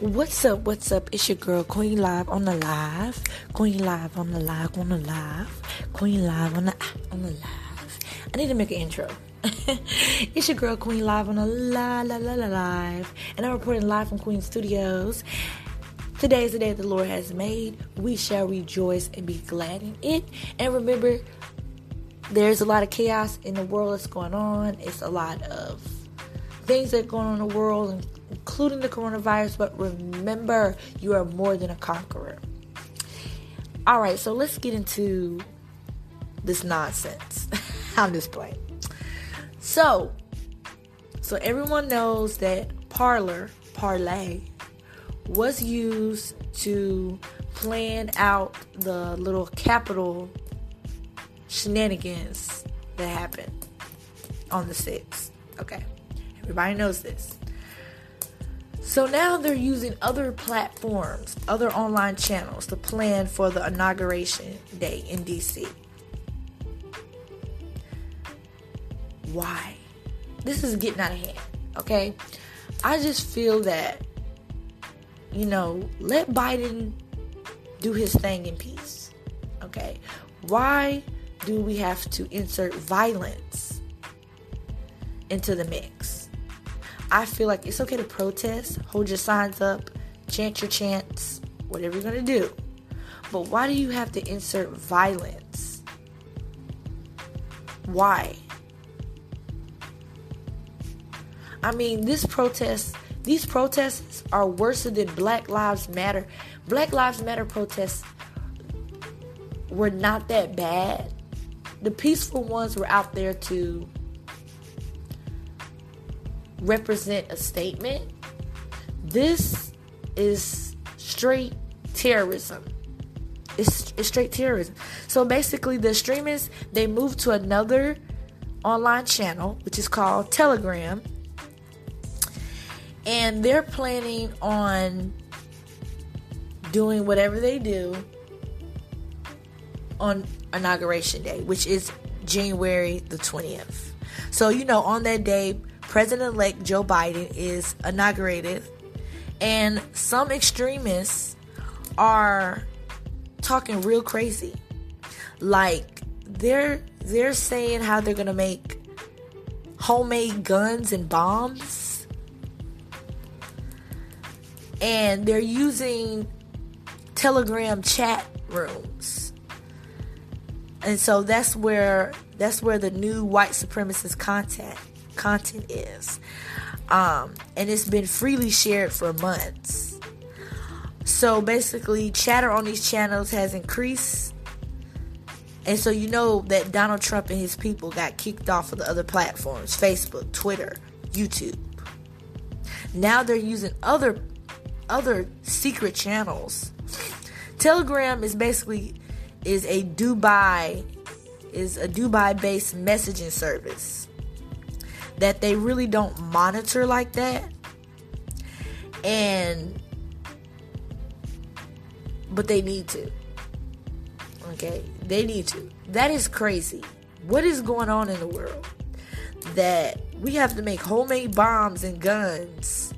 What's up? What's up? It's your girl Queen Live on the live. Queen Live on the live on the live. Queen Live on the ah, on the live. I need to make an intro. it's your girl Queen Live on the la la la la live, and I'm reporting live from Queen Studios. Today is the day the Lord has made. We shall rejoice and be glad in it. And remember, there's a lot of chaos in the world that's going on. It's a lot of things that are going on in the world, including the coronavirus, but remember, you are more than a conqueror. All right, so let's get into this nonsense. I'm just playing. So, so everyone knows that Parler, Parlay, was used to plan out the little Capitol shenanigans that happened on the 6th. Okay, everybody knows this. So now they're using other platforms, other online channels to plan for the inauguration day in DC. Why? This is getting out of hand, okay? I just feel that, you know, let Biden do his thing in peace, okay? Why do we have to insert violence into the mix? I feel like it's okay to protest, hold your signs up, chant your chants, whatever you're going to do. But why do you have to insert violence? Why? I mean, this protest, these protests are worse than Black Lives Matter. Black Lives Matter protests were not that bad. The peaceful ones were out there to represent a statement. This is straight terrorism. It's, it's straight terrorism. So basically, the extremists they moved to another online channel, which is called Telegram, and they're planning on doing whatever they do on inauguration day, which is January the 20th. So, you know, on that day, President elect Joe Biden is inaugurated, and some extremists are talking real crazy. Like they're they're saying how they're gonna make homemade guns and bombs. And they're using Telegram chat rooms. And so that's where that's where the new white supremacist content content is. Um, and it's been freely shared for months. So basically, chatter on these channels has increased. And so you know that Donald Trump and his people got kicked off of the other platforms Facebook, Twitter, YouTube. Now they're using other other secret channels. Telegram is basically is a Dubai is a Dubai based messaging service that they really don't monitor like that. And but they need to. Okay? They need to. That is crazy. What is going on in the world? That we have to make homemade bombs and guns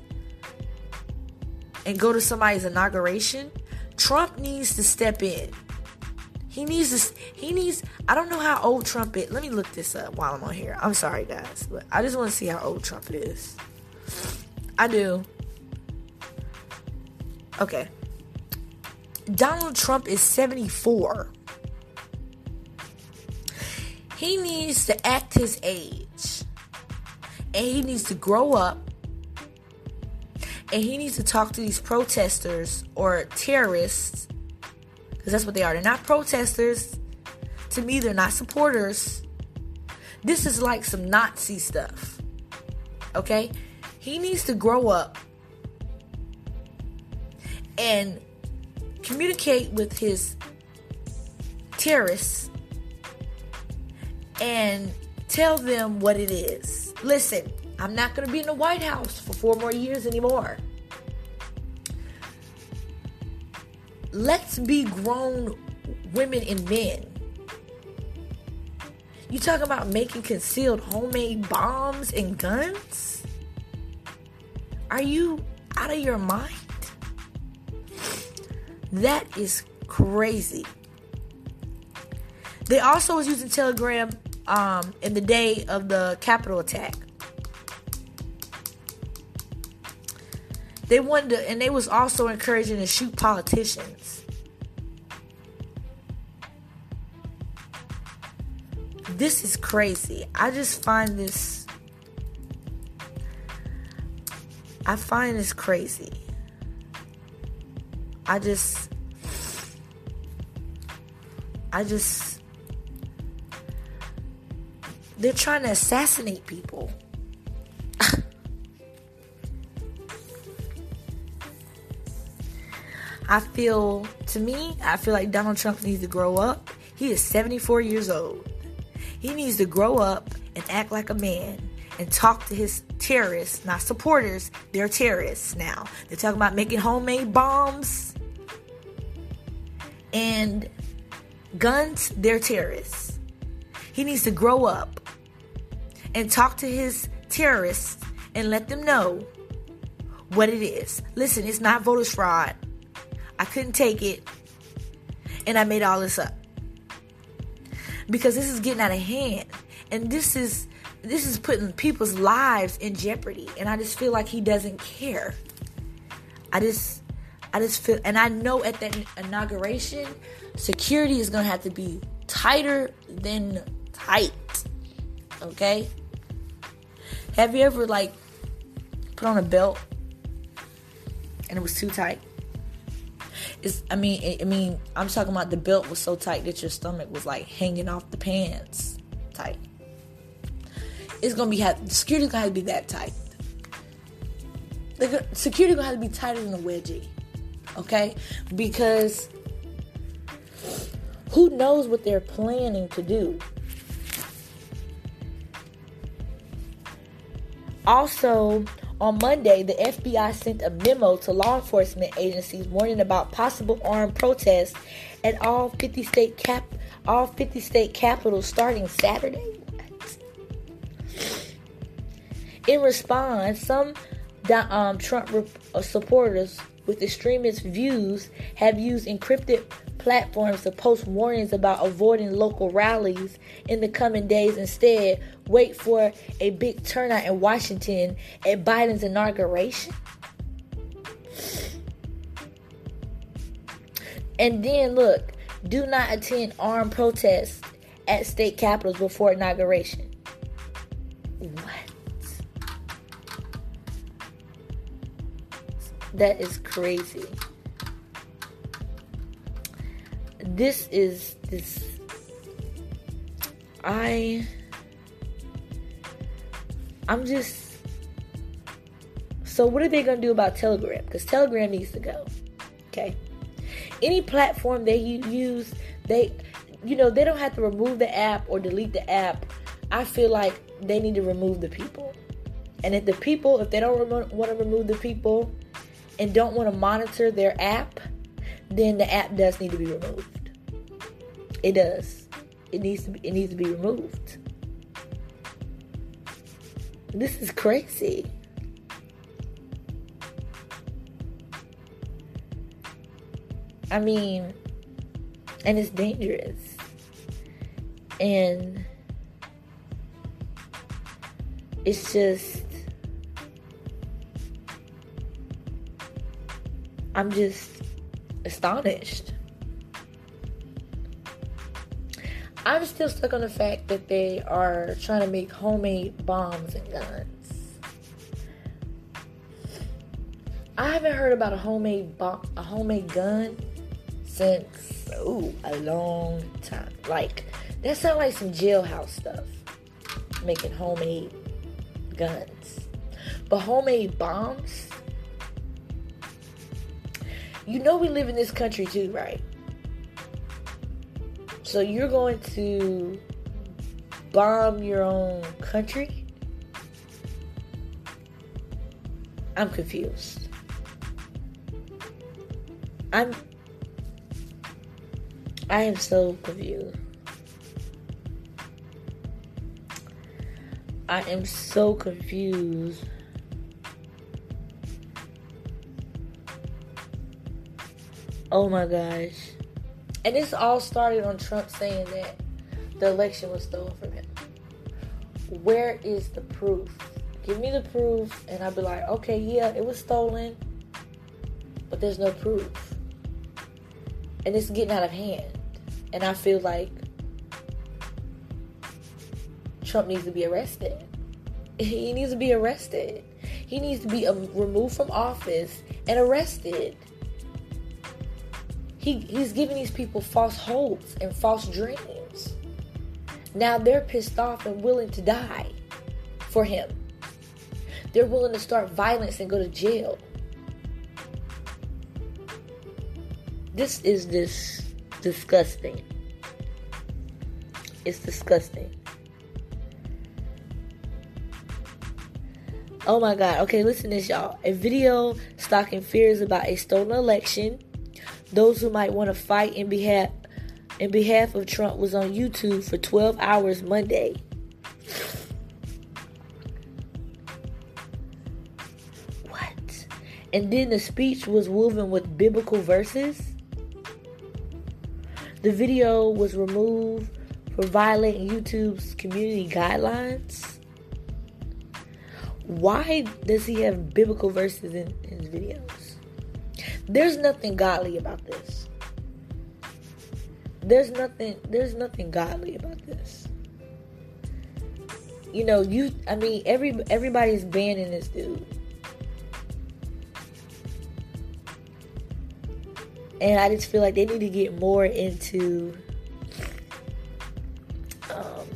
and go to somebody's inauguration? Trump needs to step in. He needs this. He needs. I don't know how old Trump is. Let me look this up while I'm on here. I'm sorry, guys, but I just want to see how old Trump is. I do. Okay. Donald Trump is 74. He needs to act his age. And he needs to grow up. And he needs to talk to these protesters or terrorists because that's what they are. They're not protesters. To me, they're not supporters. This is like some Nazi stuff. Okay? He needs to grow up and communicate with his terrorists and tell them what it is. Listen, I'm not going to be in the White House for four more years anymore. let's be grown women and men. You talking about making concealed homemade bombs and guns? Are you out of your mind? That is crazy. They also was using Telegram um, in the day of the Capitol attack. They wanted to, and they was also encouraging to shoot politicians. This is crazy. I just find this. I find this crazy. I just. I just. They're trying to assassinate people. I feel, to me, I feel like Donald Trump needs to grow up. He is 74 years old. He needs to grow up and act like a man and talk to his terrorists, not supporters. They're terrorists now. They're talking about making homemade bombs and guns. They're terrorists. He needs to grow up and talk to his terrorists and let them know what it is. Listen, it's not voters fraud. I couldn't take it. And I made all this up. Because this is getting out of hand. And this is this is putting people's lives in jeopardy. And I just feel like he doesn't care. I just I just feel and I know at that inauguration, security is gonna have to be tighter than tight. Okay? Have you ever like put on a belt and it was too tight? It's, I mean, I mean, I'm talking about the belt was so tight that your stomach was like hanging off the pants tight. It's gonna be have security gonna have to be that tight. The security gonna have to be tighter than a wedgie, okay? Because who knows what they're planning to do? Also, on Monday, the FBI sent a memo to law enforcement agencies warning about possible armed protests at all 50 state cap all 50 state capitals starting Saturday. In response, some um, Trump uh, supporters with extremist views have used encrypted platforms to post warnings about avoiding local rallies in the coming days. Instead, wait for a big turnout in Washington at Biden's inauguration. And then look, do not attend armed protests at state capitals before inauguration. What? That is crazy. This is this. I. I'm just. So, what are they going to do about Telegram? Because Telegram needs to go. Okay. Any platform they use, they, you know, they don't have to remove the app or delete the app. I feel like they need to remove the people. And if the people, if they don't remo- want to remove the people, and don't want to monitor their app, then the app does need to be removed. It does. It needs to be, it needs to be removed. This is crazy. I mean, and it's dangerous. And it's just I'm just astonished. I'm still stuck on the fact that they are trying to make homemade bombs and guns. I haven't heard about a homemade bomb, a homemade gun since oh a long time. Like that sounds like some jailhouse stuff. Making homemade guns, but homemade bombs. You know we live in this country too, right? So you're going to bomb your own country? I'm confused. I'm I am so confused. I am so confused Oh my gosh. And this all started on Trump saying that the election was stolen from him. Where is the proof? Give me the proof, and I'll be like, okay, yeah, it was stolen, but there's no proof. And it's getting out of hand. And I feel like Trump needs to be arrested. He needs to be arrested. He needs to be um, removed from office and arrested. He, he's giving these people false hopes and false dreams. Now they're pissed off and willing to die for him. They're willing to start violence and go to jail. This is this disgusting. It's disgusting. Oh my god. Okay, listen to this, y'all. A video stalking fears about a stolen election. Those who might want to fight in behalf in behalf of Trump was on YouTube for 12 hours Monday. What? And then the speech was woven with biblical verses. The video was removed for violating YouTube's community guidelines. Why does he have biblical verses in, in his videos? There's nothing godly about this. There's nothing there's nothing godly about this. You know, you I mean every everybody's banning this dude. And I just feel like they need to get more into um,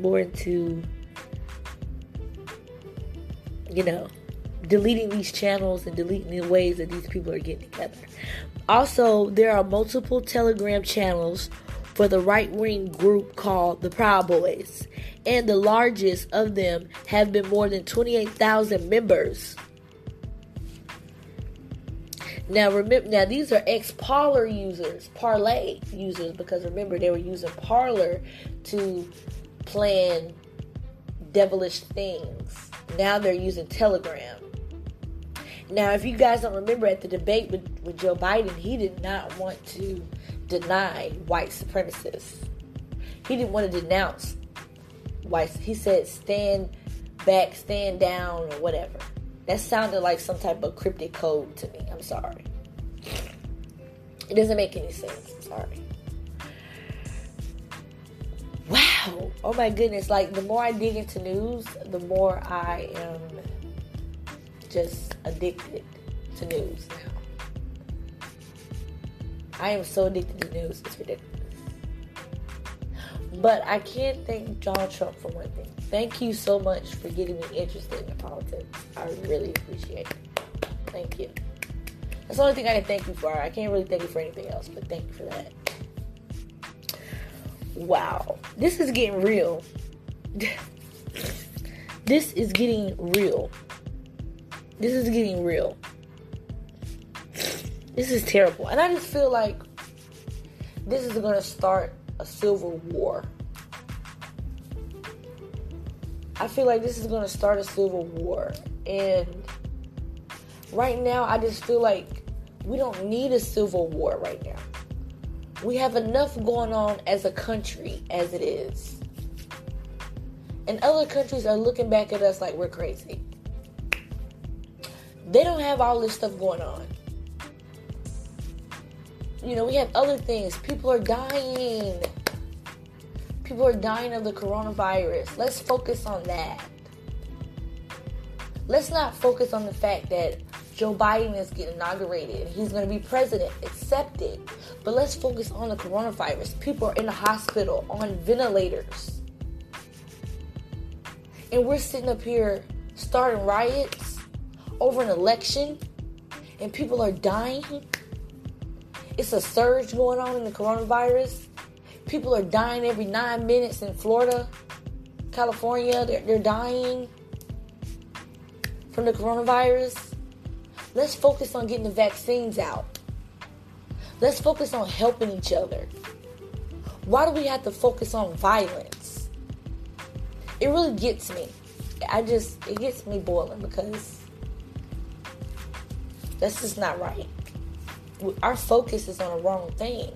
more into you know, deleting these channels and deleting the ways that these people are getting together. Also, there are multiple Telegram channels for the right wing group called the Proud Boys, and the largest of them have been more than 28,000 members. Now remember now these are ex Parler users, Parlay users because remember they were using Parler to plan devilish things. Now they're using Telegram. Now, if you guys don't remember at the debate with, with Joe Biden, he did not want to deny white supremacists. He didn't want to denounce white. He said, stand back, stand down, or whatever. That sounded like some type of cryptic code to me. I'm sorry. It doesn't make any sense. I'm sorry. Wow. Oh my goodness. Like, the more I dig into news, the more I am just addicted to news now. I am so addicted to news, it's ridiculous. But I can't thank Donald Trump for one thing. Thank you so much for getting me interested in politics. I really appreciate it. Thank you. That's the only thing I can thank you for. I can't really thank you for anything else, but thank you for that. Wow. This is getting real. this is getting real. This is getting real. This is terrible. And I just feel like this is going to start a civil war. I feel like this is going to start a civil war. And right now, I just feel like we don't need a civil war right now. We have enough going on as a country as it is. And other countries are looking back at us like we're crazy. They don't have all this stuff going on. You know, we have other things. People are dying. People are dying of the coronavirus. Let's focus on that. Let's not focus on the fact that Joe Biden is getting inaugurated. He's going to be president. Accepted. But let's focus on the coronavirus. People are in the hospital on ventilators. And we're sitting up here starting riots over an election and people are dying. It's a surge going on in the coronavirus. People are dying every nine minutes in Florida, California. They're, they're dying from the coronavirus. Let's focus on getting the vaccines out. Let's focus on helping each other. Why do we have to focus on violence? It really gets me. I just, it gets me boiling because that's just not right. our focus is on the wrong thing.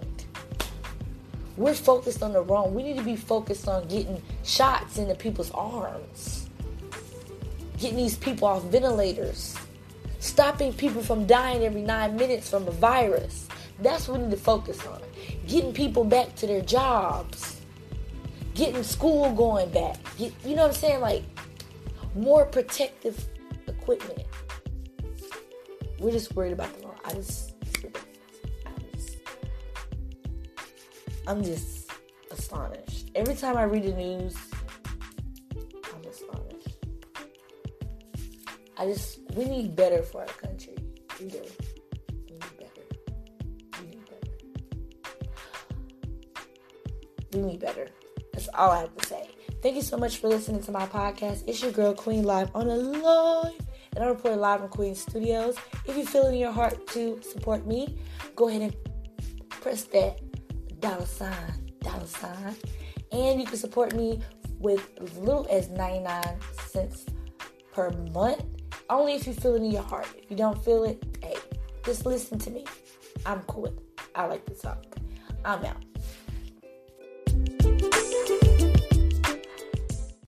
We're focused on the wrong. We need to be focused on getting shots into people's arms, getting these people off ventilators, stopping people from dying every nine minutes from a virus. That's what we need to focus on. Getting people back to their jobs, getting school going back. You know what I'm saying? Like more protective equipment. We're just worried about the law. I just, I just, I'm just astonished. Every time I read the news, I'm astonished. I just, we need better for our country. We do. We need better. We need better. We need better. That's all I have to say. Thank you so much for listening to my podcast. It's your girl Queen Live on a live. And I'm reporting live in Queen Studios. If you feel in your heart to support me, go ahead and press that dollar sign, dollar sign. And you can support me with as little as 99 cents per month. Only if you feel it in your heart. If you don't feel it, hey, just listen to me. I'm cool. I like to talk. I'm out.